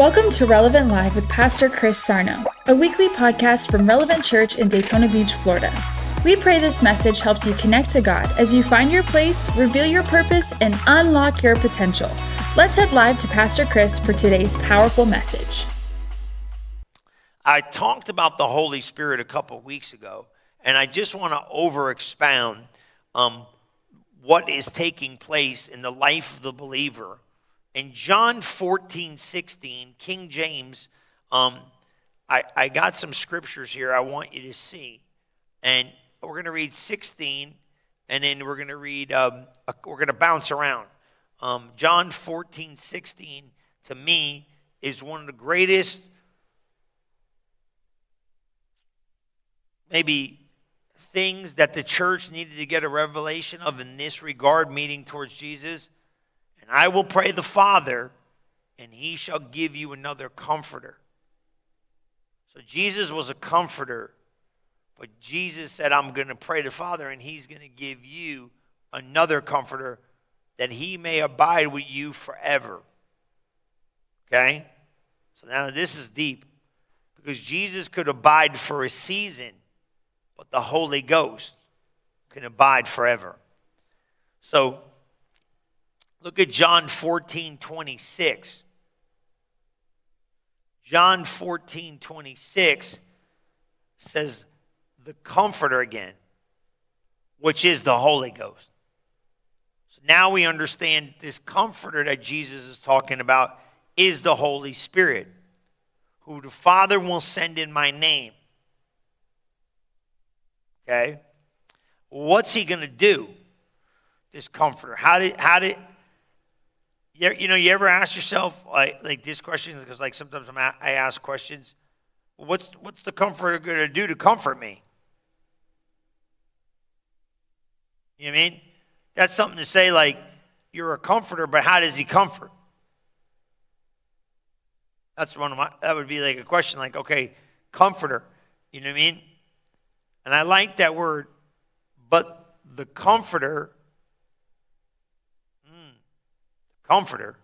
Welcome to Relevant Live with Pastor Chris Sarno, a weekly podcast from Relevant Church in Daytona Beach, Florida. We pray this message helps you connect to God as you find your place, reveal your purpose, and unlock your potential. Let's head live to Pastor Chris for today's powerful message. I talked about the Holy Spirit a couple weeks ago, and I just want to over expound um, what is taking place in the life of the believer in John 14, 16, King James, um, I, I got some scriptures here I want you to see. And we're going to read 16, and then we're going to read, um, we're going to bounce around. Um, John 14, 16, to me, is one of the greatest, maybe, things that the church needed to get a revelation of in this regard, meeting towards Jesus and I will pray the Father, and he shall give you another comforter. So Jesus was a comforter, but Jesus said, I'm going to pray the Father, and he's going to give you another comforter that he may abide with you forever. Okay? So now this is deep because Jesus could abide for a season, but the Holy Ghost can abide forever. So Look at John 14, 26. John 14, 26 says, the Comforter again, which is the Holy Ghost. So now we understand this Comforter that Jesus is talking about is the Holy Spirit, who the Father will send in my name. Okay? What's he going to do? This Comforter. How did, how did, you, you know, you ever ask yourself like, like this question? Because like sometimes I'm a, I ask questions. What's what's the comforter going to do to comfort me? You know what I mean? That's something to say like you're a comforter, but how does he comfort? That's one of my. That would be like a question, like okay, comforter. You know what I mean? And I like that word, but the comforter Comforter.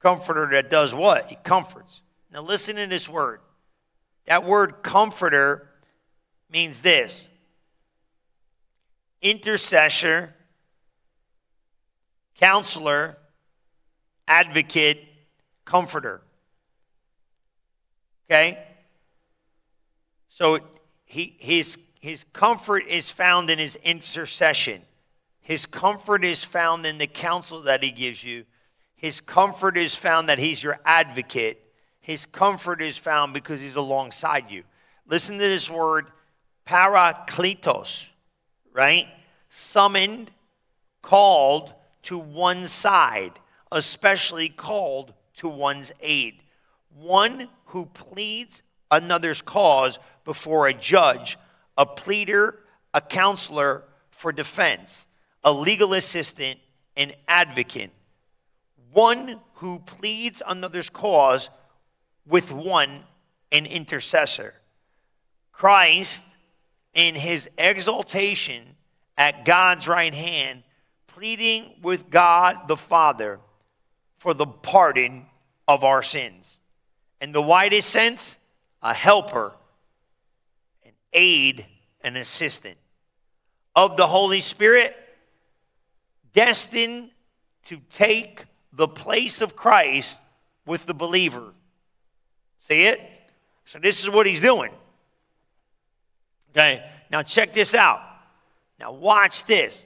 Comforter that does what? He comforts. Now listen to this word. That word comforter means this intercessor, counselor, advocate, comforter. Okay? So he, his, his comfort is found in his intercession. His comfort is found in the counsel that he gives you. His comfort is found that he's your advocate. His comfort is found because he's alongside you. Listen to this word, parakletos, right? Summoned, called to one side, especially called to one's aid. One who pleads another's cause before a judge, a pleader, a counselor for defense a legal assistant, an advocate, one who pleads another's cause with one, an intercessor. Christ, in his exaltation at God's right hand, pleading with God the Father for the pardon of our sins. In the widest sense, a helper, an aid, an assistant. Of the Holy Spirit, destined to take the place of Christ with the believer. See it? So, this is what he's doing. Okay, now check this out. Now, watch this,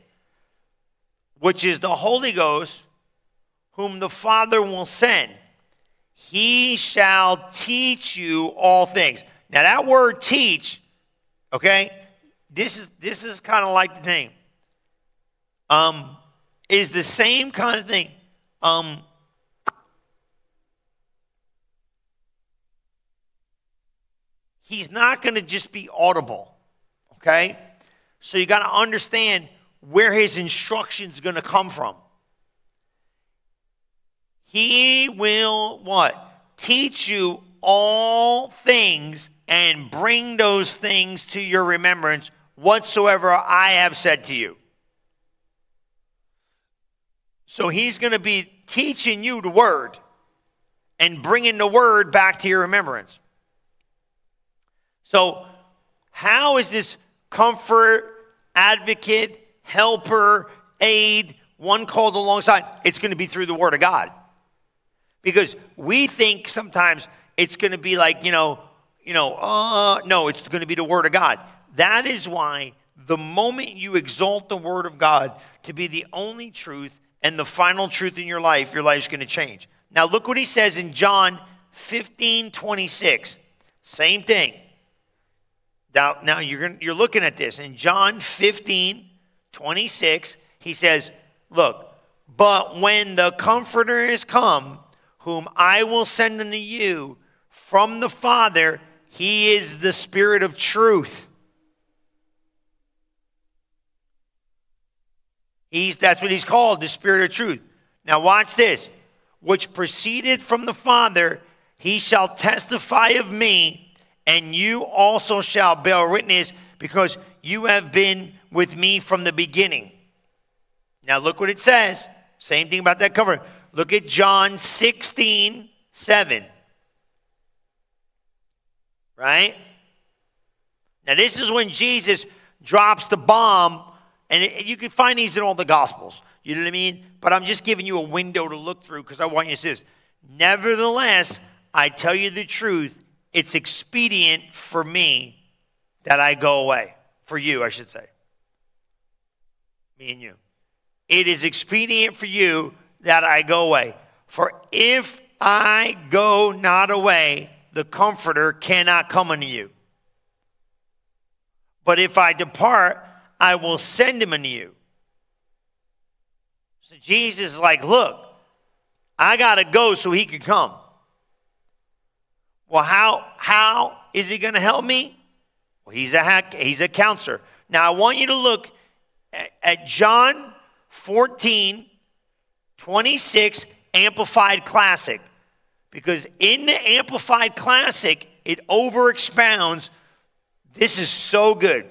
which is the Holy Ghost, whom the Father will send. He shall teach you all things. Now, that word teach, okay, this is this is kind of like the thing. Um, is the same kind of thing. Um, he's not going to just be audible, okay? So you got to understand where his instructions going to come from. He will what? Teach you all things and bring those things to your remembrance whatsoever I have said to you. So he's going to be teaching you the word and bringing the word back to your remembrance. So, how is this comfort, advocate, helper, aid, one called alongside? It's going to be through the word of God. Because we think sometimes it's going to be like, you know, you know, uh, no, it's going to be the word of God. That is why the moment you exalt the word of God to be the only truth and the final truth in your life, your life's going to change. Now, look what he says in John 15 26. Same thing. Now, now you're, gonna, you're looking at this. In John 15 26, he says, Look, but when the Comforter is come, whom I will send unto you from the Father, he is the Spirit of truth. He's, that's what he's called, the Spirit of truth. Now, watch this. Which proceeded from the Father, he shall testify of me, and you also shall bear witness, because you have been with me from the beginning. Now, look what it says. Same thing about that cover. Look at John 16, 7. Right? Now, this is when Jesus drops the bomb, and it, you can find these in all the Gospels. You know what I mean? But I'm just giving you a window to look through because I want you to see this. Nevertheless, I tell you the truth, it's expedient for me that I go away. For you, I should say. Me and you. It is expedient for you that I go away. For if I go not away, the Comforter cannot come unto you. But if I depart, I will send him unto you. So Jesus is like, look, I got to go so he can come. Well, how, how is he going to help me? Well, he's a, he's a counselor. Now, I want you to look at, at John 14, 26 Amplified Classic. Because in the Amplified Classic, it over expounds. This is so good.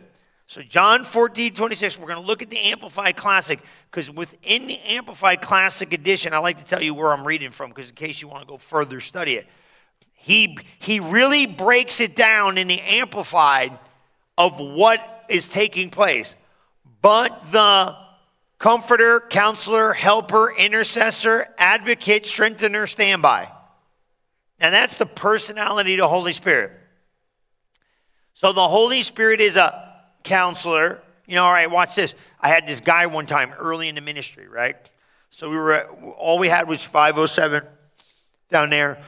So, John 14, 26, we're going to look at the Amplified Classic because within the Amplified Classic edition, I like to tell you where I'm reading from because in case you want to go further study it. He, he really breaks it down in the Amplified of what is taking place. But the comforter, counselor, helper, intercessor, advocate, strengthener, standby. And that's the personality of the Holy Spirit. So the Holy Spirit is a counselor. You know, all right, watch this. I had this guy one time early in the ministry, right? So we were, all we had was 507 down there.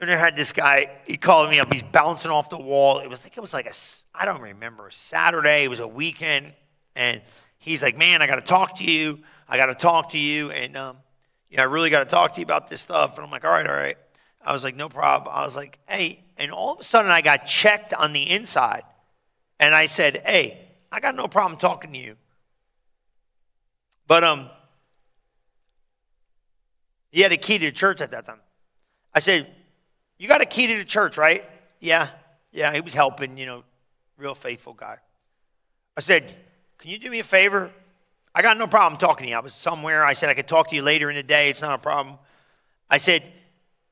And I had this guy, he called me up. He's bouncing off the wall. It was, I think it was like a, I don't remember, Saturday. It was a weekend. And he's like, man, I got to talk to you. I got to talk to you. And, um, you know, I really got to talk to you about this stuff. And I'm like, all right, all right. I was like, no problem. I was like, hey. And all of a sudden, I got checked on the inside. And I said, hey, I got no problem talking to you. But um, he had a key to the church at that time. I said, you got a key to the church, right? Yeah. Yeah, he was helping, you know, real faithful guy. I said, can you do me a favor? I got no problem talking to you. I was somewhere. I said I could talk to you later in the day. It's not a problem. I said,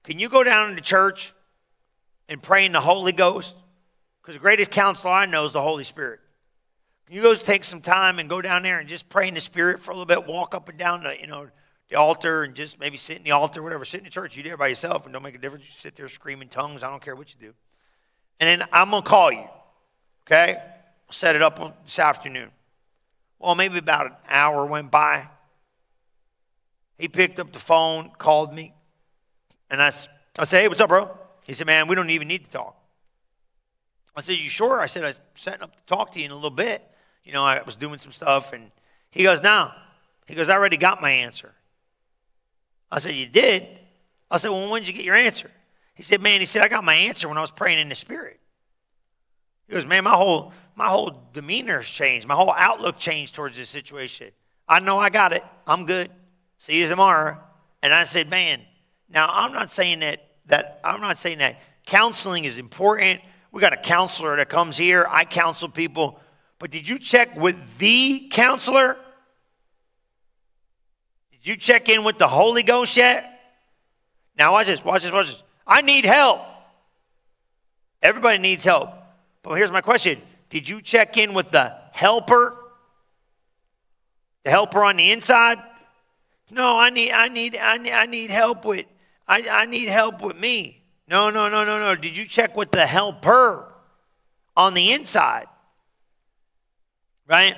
Can you go down to church and pray in the Holy Ghost? Because the greatest counselor I know is the Holy Spirit. You go take some time and go down there and just pray in the Spirit for a little bit, walk up and down the, you know, the altar and just maybe sit in the altar, whatever. Sit in the church. You do it by yourself and don't make a difference. You sit there screaming tongues. I don't care what you do. And then I'm going to call you. Okay? I'll set it up this afternoon. Well, maybe about an hour went by. He picked up the phone, called me, and I, I said, Hey, what's up, bro? He said, Man, we don't even need to talk. I said, You sure? I said, I was setting up to talk to you in a little bit. You know, I was doing some stuff, and he goes, No. He goes, I already got my answer. I said, You did? I said, Well, when did you get your answer? He said, Man, he said, I got my answer when I was praying in the Spirit. He goes, Man, my whole my whole demeanor has changed. My whole outlook changed towards this situation. I know I got it. I'm good. See you tomorrow. And I said, man, now I'm not saying that that I'm not saying that counseling is important. We got a counselor that comes here. I counsel people. But did you check with the counselor? Did you check in with the Holy Ghost yet? Now, watch this, watch this, watch this. I need help. Everybody needs help. But here's my question Did you check in with the helper? The helper on the inside? No, I need, I need, I need, I need help with, I, I need help with me. No, no, no, no, no. Did you check with the helper on the inside? Right?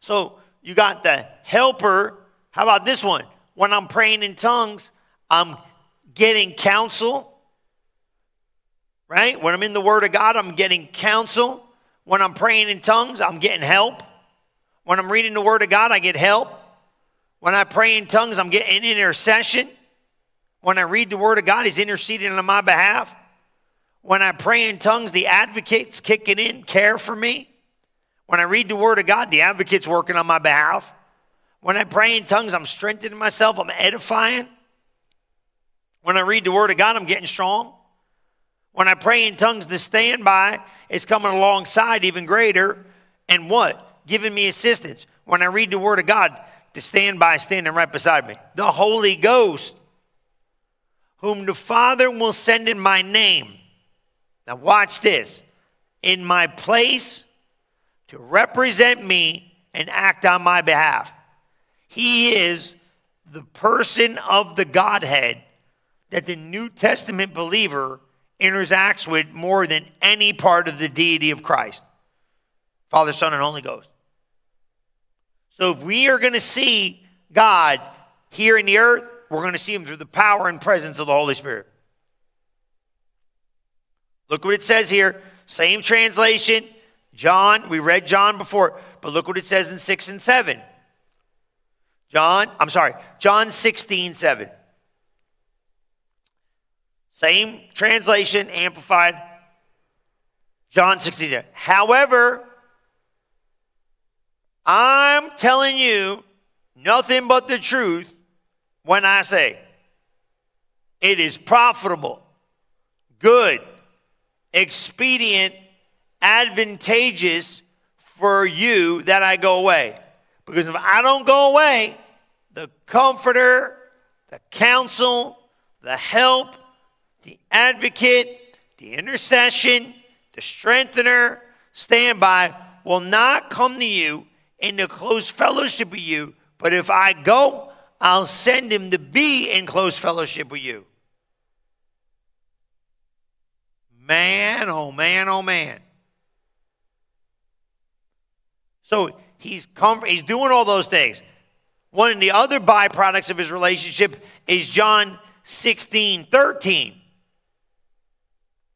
So you got the helper. How about this one? When I'm praying in tongues, I'm getting counsel. Right? When I'm in the Word of God, I'm getting counsel. When I'm praying in tongues, I'm getting help. When I'm reading the Word of God, I get help. When I pray in tongues, I'm getting intercession. When I read the Word of God, He's interceding on my behalf. When I pray in tongues, the advocate's kicking in, care for me. When I read the Word of God, the advocate's working on my behalf. When I pray in tongues, I'm strengthening myself, I'm edifying. When I read the Word of God, I'm getting strong. When I pray in tongues, the standby is coming alongside even greater. And what? giving me assistance. When I read the Word of God, the stand by standing right beside me. The Holy Ghost, whom the Father will send in my name. Now, watch this. In my place to represent me and act on my behalf. He is the person of the Godhead that the New Testament believer interacts with more than any part of the deity of Christ Father, Son, and Holy Ghost. So if we are going to see God here in the earth, we're going to see him through the power and presence of the Holy Spirit. Look what it says here. Same translation. John, we read John before, but look what it says in 6 and 7. John, I'm sorry, John 16, 7. Same translation, amplified. John 16. However, I'm telling you nothing but the truth when I say it is profitable, good, expedient, advantageous for you that I go away. Because if I don't go away, the comforter, the counsel, the help, the advocate, the intercession, the strengthener, standby will not come to you in the close fellowship of you. But if I go, I'll send him to be in close fellowship with you. Man, oh man, oh man. So he's com- he's doing all those things. One of the other byproducts of his relationship is John 16, 13.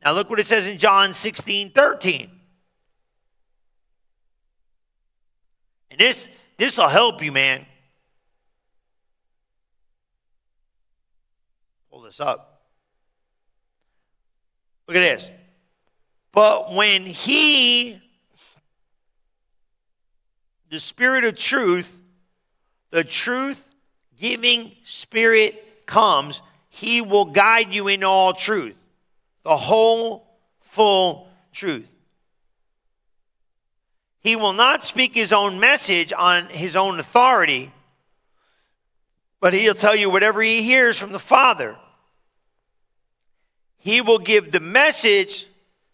Now look what it says in John 16, 13. And this this will help you, man. This up. Look at this. But when he, the Spirit of truth, the truth giving Spirit comes, he will guide you in all truth, the whole, full truth. He will not speak his own message on his own authority, but he'll tell you whatever he hears from the Father. He will give the message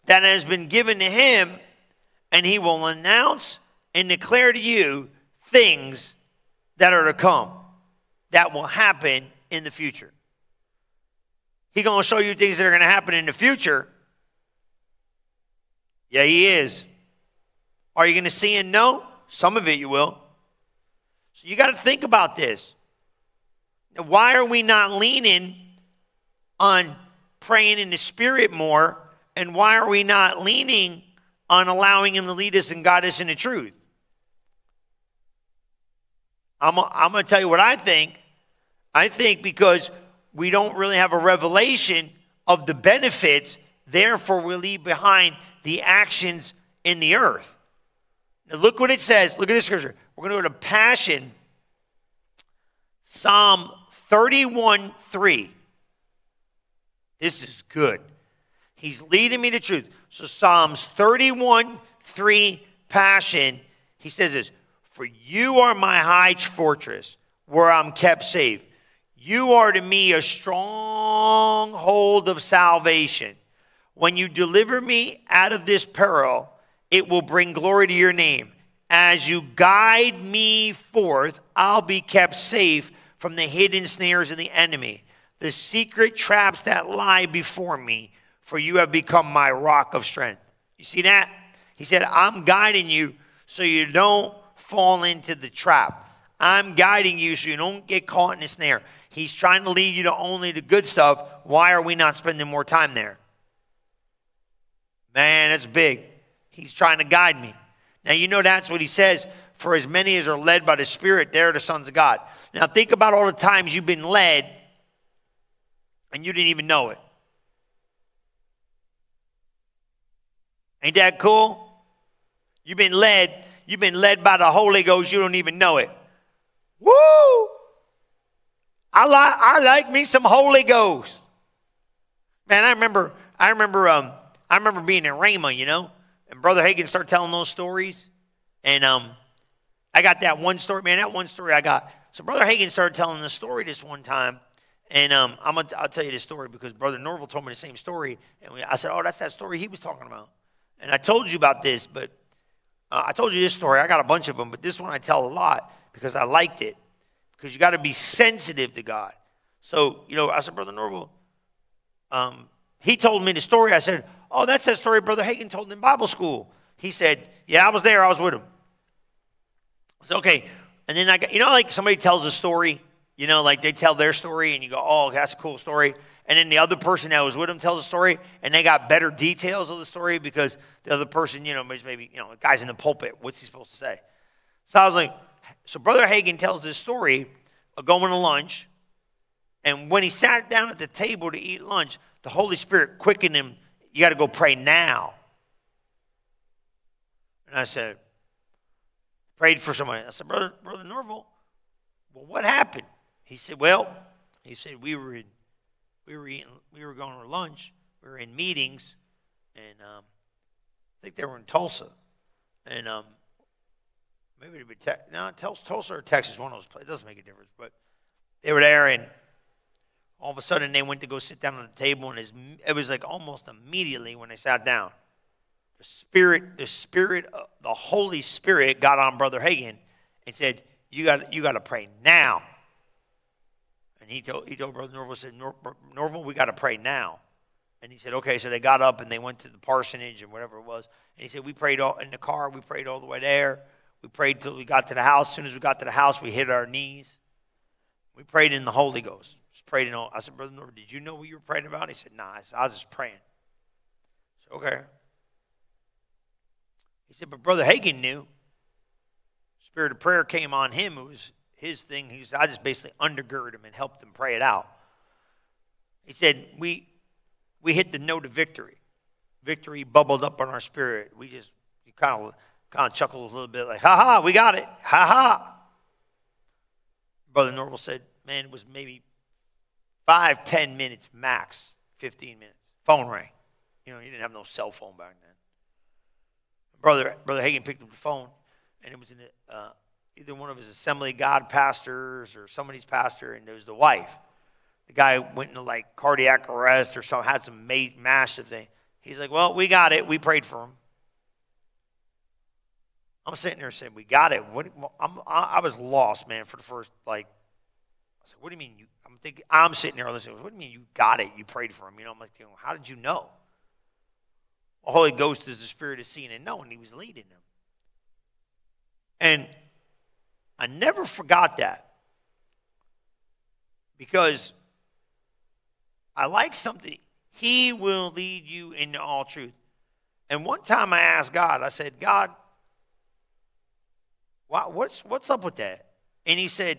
that has been given to him, and he will announce and declare to you things that are to come, that will happen in the future. He's going to show you things that are going to happen in the future. Yeah, he is. Are you going to see and know? Some of it you will. So you got to think about this. Why are we not leaning on praying in the Spirit more? And why are we not leaning on allowing Him to lead us and guide us in the truth? I'm, I'm going to tell you what I think. I think because we don't really have a revelation of the benefits, therefore, we leave behind the actions in the earth. Now look what it says. Look at this scripture. We're going to go to Passion, Psalm 31 3. This is good. He's leading me to truth. So, Psalms 31 3, Passion, he says this For you are my high fortress where I'm kept safe. You are to me a stronghold of salvation. When you deliver me out of this peril, it will bring glory to your name. As you guide me forth, I'll be kept safe from the hidden snares of the enemy, the secret traps that lie before me, for you have become my rock of strength. You see that? He said, I'm guiding you so you don't fall into the trap. I'm guiding you so you don't get caught in the snare. He's trying to lead you to only the good stuff. Why are we not spending more time there? Man, that's big. He's trying to guide me. Now, you know that's what he says. For as many as are led by the Spirit, they're the sons of God. Now, think about all the times you've been led and you didn't even know it. Ain't that cool? You've been led, you've been led by the Holy Ghost, you don't even know it. Woo! I like I like me some Holy Ghost. Man, I remember I remember um I remember being in Rhema, you know, and Brother Hagin started telling those stories. And um I got that one story, man, that one story I got. So Brother Hagin started telling the story this one time. And um, I'm gonna, I'll tell you this story because Brother Norvel told me the same story. And we, I said, Oh, that's that story he was talking about. And I told you about this, but uh, I told you this story. I got a bunch of them, but this one I tell a lot because I liked it. Because you got to be sensitive to God. So, you know, I said, Brother Norvel, um, he told me the story. I said, Oh, that's that story Brother Hagin told in Bible school. He said, Yeah, I was there. I was with him. I said, Okay. And then I got, you know, like somebody tells a story, you know, like they tell their story and you go, Oh, that's a cool story and then the other person that was with him tells a story, and they got better details of the story because the other person, you know, maybe, you know, the guy's in the pulpit. What's he supposed to say? So I was like, so Brother Hagin tells this story of going to lunch, and when he sat down at the table to eat lunch, the Holy Spirit quickened him. You got to go pray now. And I said, prayed for someone. I said, Brother, Brother Norvel, well, what happened? He said, well, he said, we were in we were eating, we were going to lunch, we were in meetings, and um, I think they were in Tulsa, and um, maybe it'd be te- no, Tulsa or Texas, one of those places. It doesn't make a difference, but they were there, and all of a sudden they went to go sit down on the table, and it was like almost immediately when they sat down, the spirit, the spirit, the Holy Spirit got on Brother Hagin and said, "You got, you got to pray now." And he told, he told Brother Norvel, said, Nor- Norvel, we got to pray now. And he said, okay. So they got up and they went to the parsonage and whatever it was. And he said, we prayed all in the car. We prayed all the way there. We prayed till we got to the house. As soon as we got to the house, we hit our knees. We prayed in the Holy Ghost. Just prayed in all. I said, Brother Norvel, did you know what you were praying about? He said, nah. I, said, I was just praying. I said, okay. He said, but Brother Hagin knew. Spirit of prayer came on him. It was his thing. He said, I just basically undergird him and helped him pray it out. He said, we, we hit the note of victory. Victory bubbled up on our spirit. We just kind of kind of chuckled a little bit like, ha ha, we got it. Ha ha. Brother Norvel said, man, it was maybe five, ten minutes max, 15 minutes. Phone rang. You know, you didn't have no cell phone back then. Brother, Brother Hagin picked up the phone, and it was in the, uh, either one of his assembly God pastors or somebody's pastor, and there was the wife. The guy went into like cardiac arrest or some had some massive thing. He's like, "Well, we got it. We prayed for him." I'm sitting there saying, "We got it." What, I'm, I was lost, man, for the first like. I said, "What do you mean?" You, I'm thinking. I'm sitting there listening. What do you mean you got it? You prayed for him. You know, I'm like, "How did you know?" The Holy Ghost is the Spirit of seeing and knowing. He was leading them. And I never forgot that because I like something. He will lead you into all truth. And one time I asked God, I said, God, what's, what's up with that? And he said,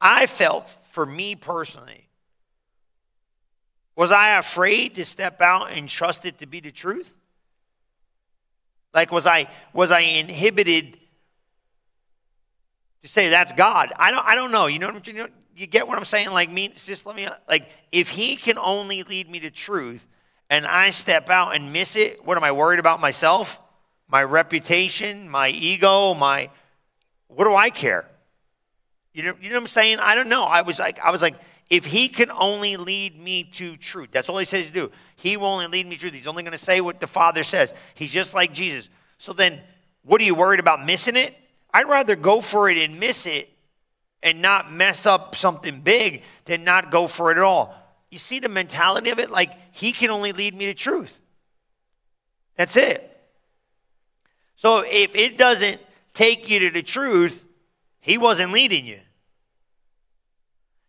I felt for me personally, was I afraid to step out and trust it to be the truth? Like was I was I inhibited to say that's God. I don't, I don't know. You know, you know, you get what I'm saying? Like me, just let me, like, if he can only lead me to truth and I step out and miss it, what am I worried about myself? My reputation, my ego, my, what do I care? You know, you know what I'm saying? I don't know. I was like, I was like, if he can only lead me to truth, that's all he says to do. He will only lead me to truth. He's only going to say what the Father says. He's just like Jesus. So then, what are you worried about missing it? I'd rather go for it and miss it and not mess up something big than not go for it at all. You see the mentality of it? Like, he can only lead me to truth. That's it. So if it doesn't take you to the truth, he wasn't leading you.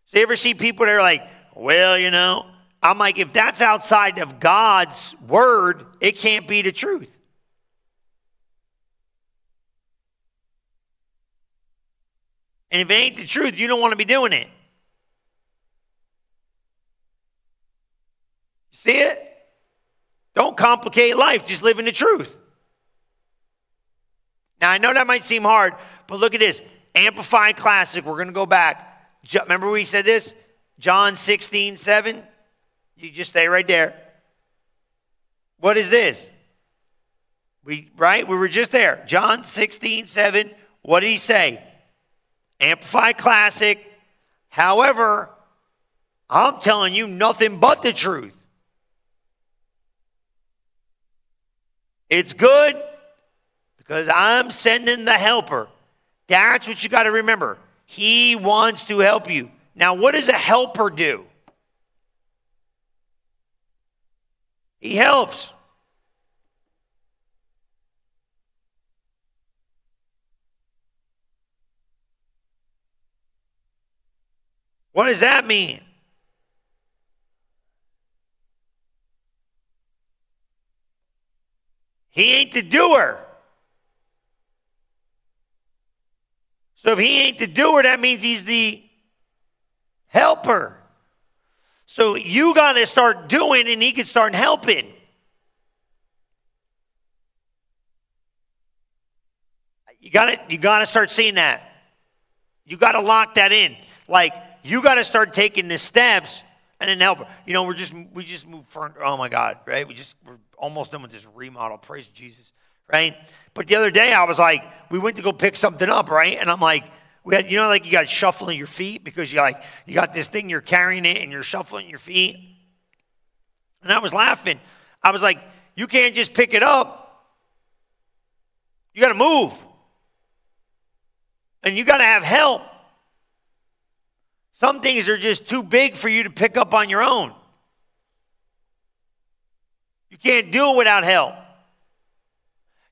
So you ever see people that are like, well, you know, I'm like, if that's outside of God's word, it can't be the truth. And if it ain't the truth, you don't want to be doing it. See it? Don't complicate life, just live in the truth. Now, I know that might seem hard, but look at this Amplified Classic. We're going to go back. Remember we said this? John 16, 7. You just stay right there. What is this? We right? We were just there. John 16, 7. What did he say? Amplified Classic. However, I'm telling you nothing but the truth. It's good because I'm sending the helper. That's what you got to remember. He wants to help you. Now, what does a helper do? He helps. What does that mean? He ain't the doer. So if he ain't the doer, that means he's the helper. So you got to start doing and he can start helping. You got to you got to start seeing that. You got to lock that in. Like you got to start taking the steps and then help. You know, we're just we just moved further. Oh my God, right? We just we're almost done with this remodel. Praise Jesus, right? But the other day I was like, we went to go pick something up, right? And I'm like, we had, you know, like you got shuffling your feet because you like you got this thing, you're carrying it and you're shuffling your feet. And I was laughing. I was like, you can't just pick it up. You got to move. And you got to have help. Some things are just too big for you to pick up on your own. You can't do it without help.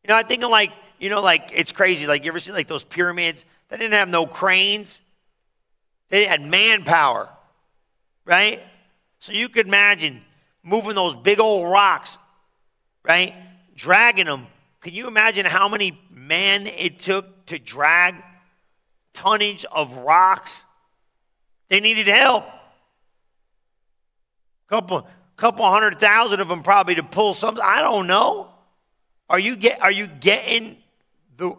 You know, I think of like, you know, like it's crazy. Like you ever see like those pyramids? They didn't have no cranes. They had manpower, right? So you could imagine moving those big old rocks, right? Dragging them. Can you imagine how many men it took to drag tonnage of rocks? They needed help. Couple, couple hundred thousand of them probably to pull something. I don't know. Are you get? Are you getting the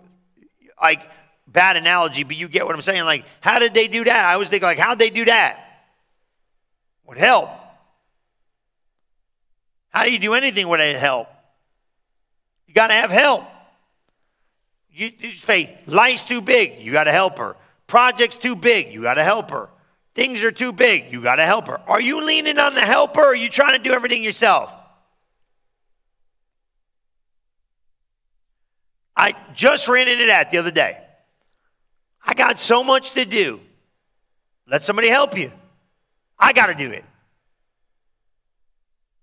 like bad analogy? But you get what I'm saying. Like, how did they do that? I always think like, how did they do that? With help. How do you do anything without help? You got to have help. You, you say life's too big. You got to help her. Project's too big. You got to help her. Things are too big. You got to help her. Are you leaning on the helper or are you trying to do everything yourself? I just ran into that the other day. I got so much to do. Let somebody help you. I got to do it.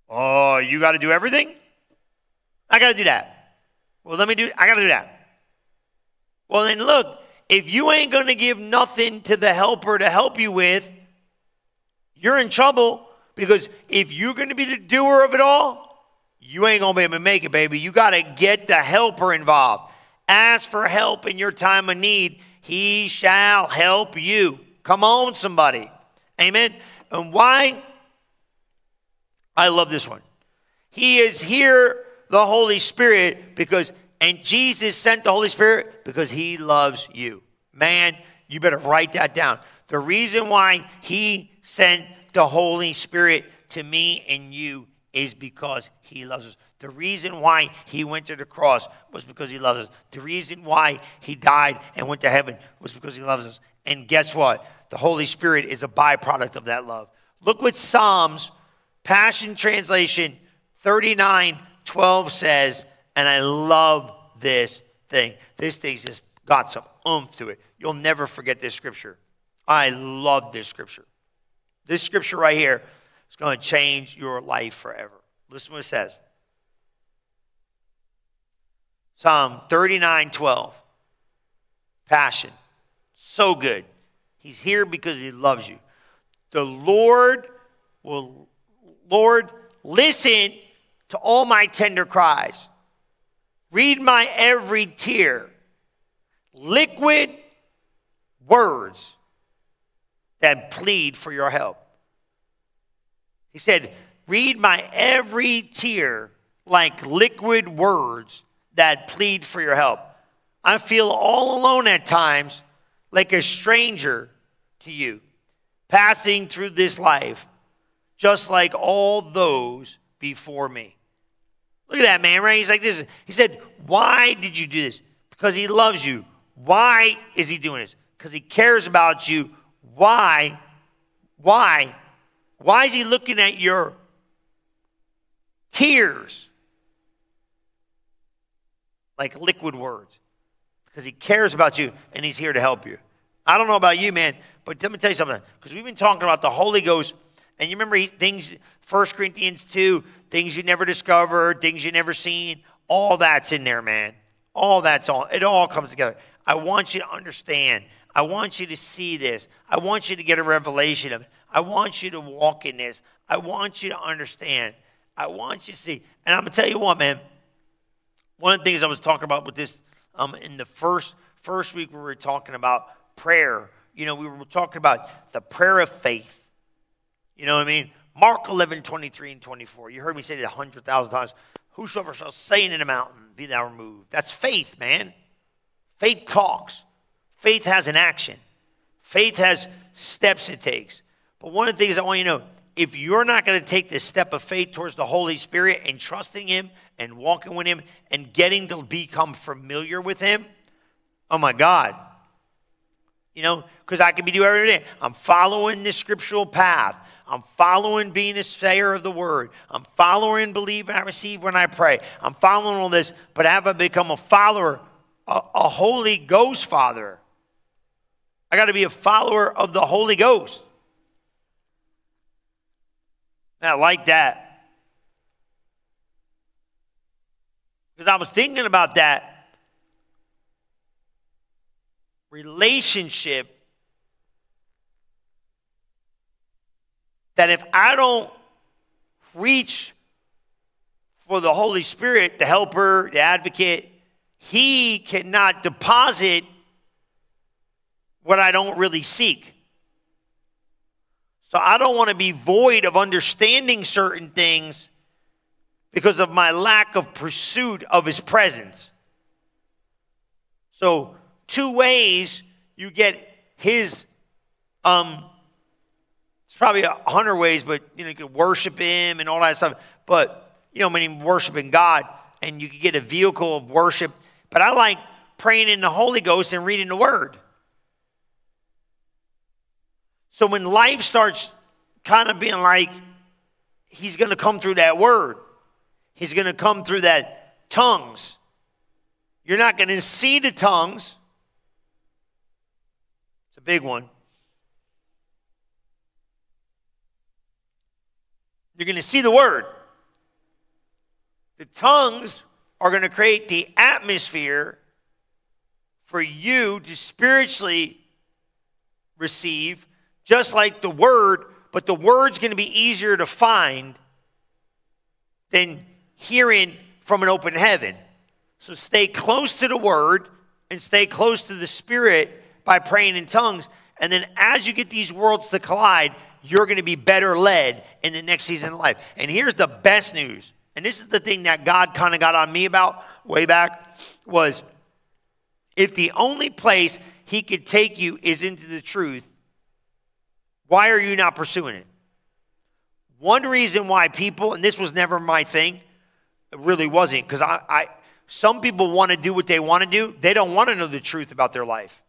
Oh, you got to do everything? I got to do that. Well, let me do I got to do that. Well, then look, if you ain't going to give nothing to the helper to help you with, you're in trouble because if you're going to be the doer of it all, you ain't going to be able to make it, baby. You got to get the helper involved. Ask for help in your time of need. He shall help you. Come on, somebody. Amen. And why? I love this one. He is here, the Holy Spirit, because and Jesus sent the Holy Spirit because he loves you. Man, you better write that down. The reason why he sent the Holy Spirit to me and you is because he loves us. The reason why he went to the cross was because he loves us. The reason why he died and went to heaven was because he loves us. And guess what? The Holy Spirit is a byproduct of that love. Look what Psalms, Passion Translation 39 12 says, and I love this thing. This thing's just got some oomph to it. You'll never forget this scripture. I love this scripture. This scripture right here is going to change your life forever. Listen what it says. Psalm 39 12. Passion. So good. He's here because he loves you. The Lord will, Lord, listen to all my tender cries. Read my every tear. Liquid words that plead for your help. He said, Read my every tear like liquid words that plead for your help. I feel all alone at times, like a stranger to you, passing through this life, just like all those before me. Look at that man, right? He's like this. He said, Why did you do this? Because he loves you. Why is he doing this? Because he cares about you. Why? Why? Why is he looking at your tears like liquid words? Because he cares about you and he's here to help you. I don't know about you, man, but let me tell you something. Because we've been talking about the Holy Ghost, and you remember things, 1 Corinthians 2, things you never discovered, things you never seen. All that's in there, man. All that's all. It all comes together. I want you to understand. I want you to see this. I want you to get a revelation of it. I want you to walk in this. I want you to understand. I want you to see. And I'm going to tell you what, man. One of the things I was talking about with this um, in the first first week, we were talking about prayer. You know, we were talking about the prayer of faith. You know what I mean? Mark 11, 23 and 24. You heard me say it a hundred thousand times. Whosoever shall say in a mountain, be thou removed. That's faith, man. Faith talks. Faith has an action. Faith has steps it takes. But one of the things I want you to know, if you're not going to take this step of faith towards the Holy Spirit and trusting Him and walking with Him and getting to become familiar with Him, oh my God. You know, because I can be doing every day. I'm following the scriptural path. I'm following being a sayer of the word. I'm following believing I receive when I pray. I'm following all this, but have I become a follower, a, a Holy Ghost father? I got to be a follower of the Holy Ghost. And I like that. Because I was thinking about that relationship that if I don't reach for the Holy Spirit, the helper, the advocate, he cannot deposit what I don't really seek. So I don't want to be void of understanding certain things because of my lack of pursuit of his presence. So, two ways you get his um probably a hundred ways, but you know, you can worship him and all that stuff. But you know, I mean worshiping God and you can get a vehicle of worship. But I like praying in the Holy Ghost and reading the word. So when life starts kind of being like, he's going to come through that word, he's going to come through that tongues. You're not going to see the tongues. It's a big one. You're going to see the word. The tongues are going to create the atmosphere for you to spiritually receive just like the word, but the word's going to be easier to find than hearing from an open heaven. So stay close to the word and stay close to the spirit by praying in tongues. And then as you get these worlds to collide, you're going to be better led in the next season of life. And here's the best news. And this is the thing that God kind of got on me about way back was if the only place he could take you is into the truth, why are you not pursuing it? One reason why people, and this was never my thing, it really wasn't, because I, I some people want to do what they want to do. They don't want to know the truth about their life.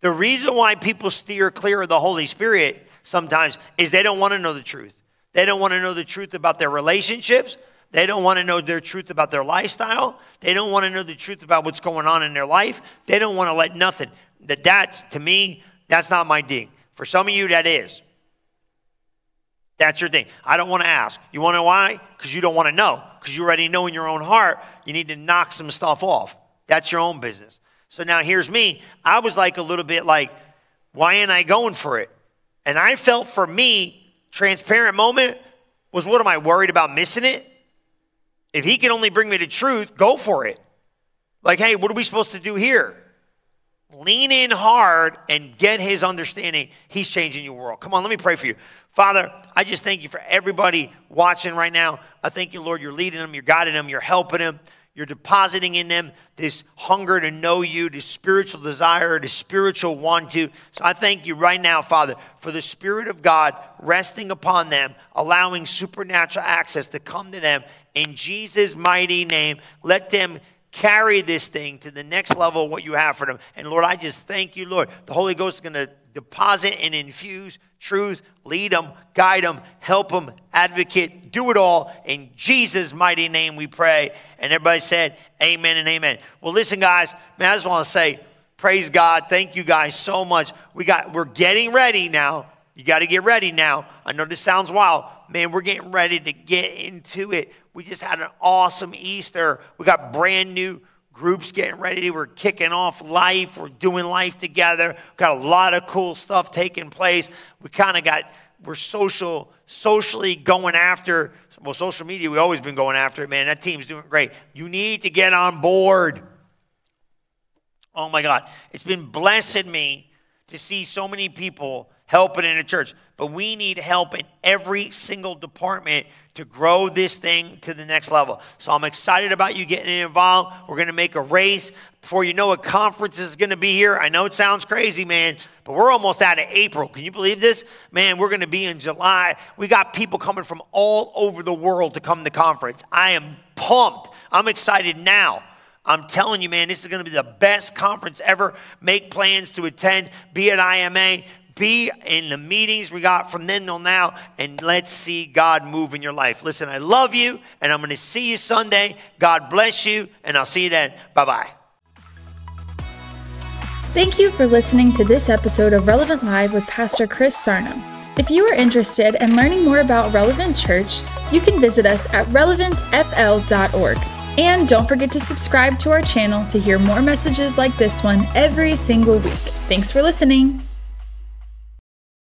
The reason why people steer clear of the Holy Spirit sometimes is they don't want to know the truth. They don't want to know the truth about their relationships. They don't want to know their truth about their lifestyle. They don't want to know the truth about what's going on in their life. They don't want to let nothing. That that's to me, that's not my thing. For some of you, that is. That's your thing. I don't want to ask. You want to know why? Because you don't want to know. Because you already know in your own heart you need to knock some stuff off. That's your own business. So now here's me. I was like a little bit like, why ain't I going for it? And I felt for me, transparent moment was what am I worried about missing it? If he can only bring me to truth, go for it. Like, hey, what are we supposed to do here? Lean in hard and get his understanding. He's changing your world. Come on, let me pray for you. Father, I just thank you for everybody watching right now. I thank you, Lord, you're leading them, you're guiding them, you're helping them. You're depositing in them this hunger to know you, this spiritual desire, this spiritual want to. So I thank you right now, Father, for the Spirit of God resting upon them, allowing supernatural access to come to them. In Jesus' mighty name, let them carry this thing to the next level what you have for them. And Lord, I just thank you, Lord. The Holy Ghost is going to deposit and infuse truth, lead them, guide them, help them, advocate, do it all. In Jesus' mighty name we pray. And everybody said, Amen and amen. Well, listen, guys, man, I just want to say, praise God. Thank you guys so much. We got we're getting ready now. You got to get ready now. I know this sounds wild. Man, we're getting ready to get into it. We just had an awesome Easter. We got brand new groups getting ready. We're kicking off life. We're doing life together. Got a lot of cool stuff taking place. We kind of got we're social socially going after well social media we've always been going after it man that team's doing great you need to get on board oh my god it's been blessing me to see so many people helping in the church but we need help in every single department to grow this thing to the next level. So I'm excited about you getting involved. We're going to make a race. Before you know it, conference is going to be here. I know it sounds crazy, man, but we're almost out of April. Can you believe this? Man, we're going to be in July. We got people coming from all over the world to come to conference. I am pumped. I'm excited now. I'm telling you, man, this is going to be the best conference ever. Make plans to attend. Be at IMA be in the meetings we got from then till now, and let's see God move in your life. Listen, I love you, and I'm going to see you Sunday. God bless you, and I'll see you then. Bye bye. Thank you for listening to this episode of Relevant Live with Pastor Chris Sarno. If you are interested in learning more about Relevant Church, you can visit us at relevantfl.org. And don't forget to subscribe to our channel to hear more messages like this one every single week. Thanks for listening.